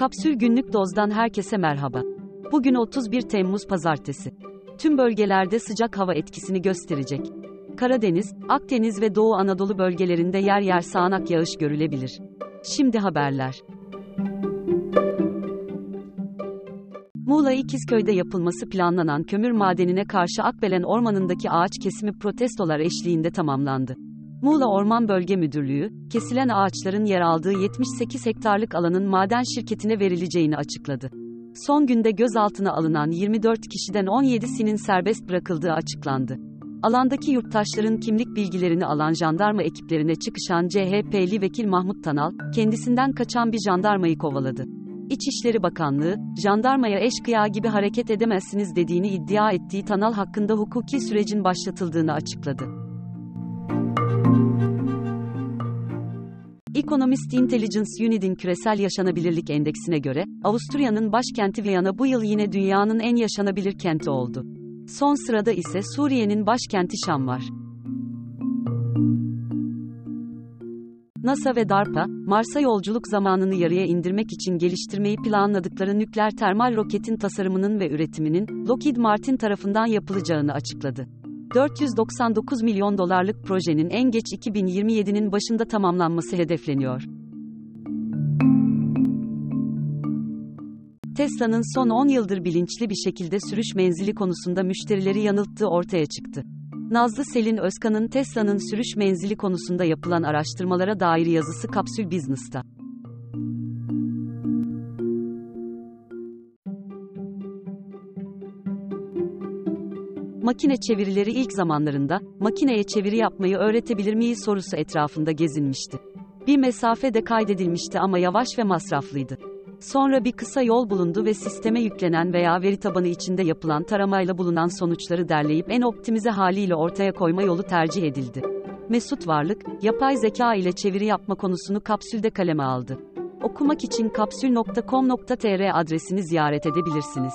Kapsül Günlük Doz'dan herkese merhaba. Bugün 31 Temmuz Pazartesi. Tüm bölgelerde sıcak hava etkisini gösterecek. Karadeniz, Akdeniz ve Doğu Anadolu bölgelerinde yer yer sağanak yağış görülebilir. Şimdi haberler. Muğla İkizköy'de yapılması planlanan kömür madenine karşı Akbelen Ormanı'ndaki ağaç kesimi protestolar eşliğinde tamamlandı. Muğla Orman Bölge Müdürlüğü, kesilen ağaçların yer aldığı 78 hektarlık alanın maden şirketine verileceğini açıkladı. Son günde gözaltına alınan 24 kişiden 17'sinin serbest bırakıldığı açıklandı. Alandaki yurttaşların kimlik bilgilerini alan jandarma ekiplerine çıkışan CHP'li vekil Mahmut Tanal, kendisinden kaçan bir jandarmayı kovaladı. İçişleri Bakanlığı, jandarmaya eşkıya gibi hareket edemezsiniz dediğini iddia ettiği Tanal hakkında hukuki sürecin başlatıldığını açıkladı. Economist Intelligence Unit'in küresel yaşanabilirlik endeksine göre, Avusturya'nın başkenti Viyana bu yıl yine dünyanın en yaşanabilir kenti oldu. Son sırada ise Suriye'nin başkenti Şam var. NASA ve DARPA, Mars'a yolculuk zamanını yarıya indirmek için geliştirmeyi planladıkları nükleer termal roketin tasarımının ve üretiminin Lockheed Martin tarafından yapılacağını açıkladı. 499 milyon dolarlık projenin en geç 2027'nin başında tamamlanması hedefleniyor. Tesla'nın son 10 yıldır bilinçli bir şekilde sürüş menzili konusunda müşterileri yanılttığı ortaya çıktı. Nazlı Selin Özkan'ın Tesla'nın sürüş menzili konusunda yapılan araştırmalara dair yazısı Kapsül Business'ta. Makine çevirileri ilk zamanlarında, makineye çeviri yapmayı öğretebilir miyiz sorusu etrafında gezinmişti. Bir mesafe de kaydedilmişti ama yavaş ve masraflıydı. Sonra bir kısa yol bulundu ve sisteme yüklenen veya veri tabanı içinde yapılan taramayla bulunan sonuçları derleyip en optimize haliyle ortaya koyma yolu tercih edildi. Mesut Varlık, yapay zeka ile çeviri yapma konusunu kapsülde kaleme aldı. Okumak için kapsül.com.tr adresini ziyaret edebilirsiniz.